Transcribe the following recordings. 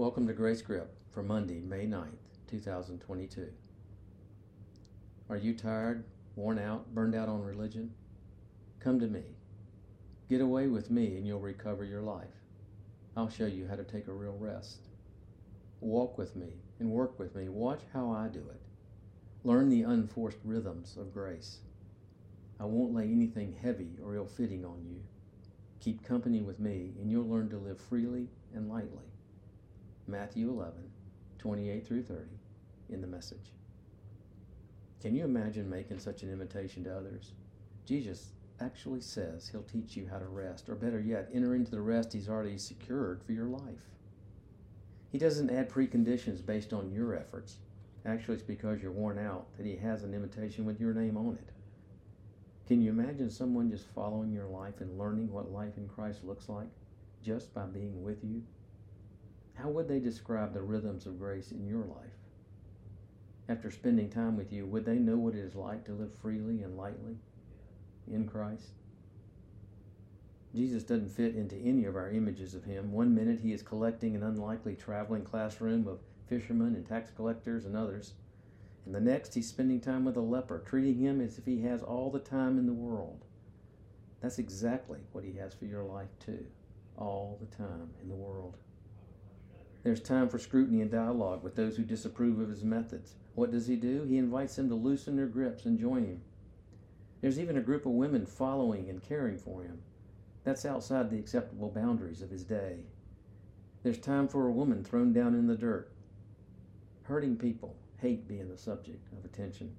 Welcome to Grace Gripped for Monday, May 9th, 2022. Are you tired, worn out, burned out on religion? Come to me. Get away with me and you'll recover your life. I'll show you how to take a real rest. Walk with me and work with me. Watch how I do it. Learn the unforced rhythms of grace. I won't lay anything heavy or ill fitting on you. Keep company with me, and you'll learn to live freely and lightly. Matthew 11, 28 through 30, in the message. Can you imagine making such an invitation to others? Jesus actually says he'll teach you how to rest, or better yet, enter into the rest he's already secured for your life. He doesn't add preconditions based on your efforts. Actually, it's because you're worn out that he has an invitation with your name on it. Can you imagine someone just following your life and learning what life in Christ looks like just by being with you? How would they describe the rhythms of grace in your life? After spending time with you, would they know what it is like to live freely and lightly in Christ? Jesus doesn't fit into any of our images of him. One minute he is collecting an unlikely traveling classroom of fishermen and tax collectors and others. And the next he's spending time with a leper, treating him as if he has all the time in the world. That's exactly what he has for your life, too. All the time in the world. There's time for scrutiny and dialogue with those who disapprove of his methods. What does he do? He invites them to loosen their grips and join him. There's even a group of women following and caring for him. That's outside the acceptable boundaries of his day. There's time for a woman thrown down in the dirt. Hurting people, hate being the subject of attention.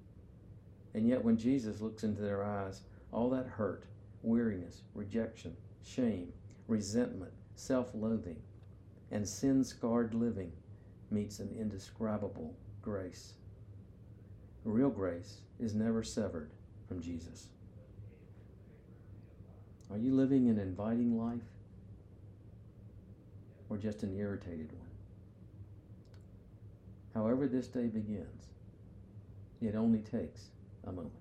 And yet, when Jesus looks into their eyes, all that hurt, weariness, rejection, shame, resentment, self loathing, and sin scarred living meets an indescribable grace. Real grace is never severed from Jesus. Are you living an inviting life or just an irritated one? However, this day begins, it only takes a moment.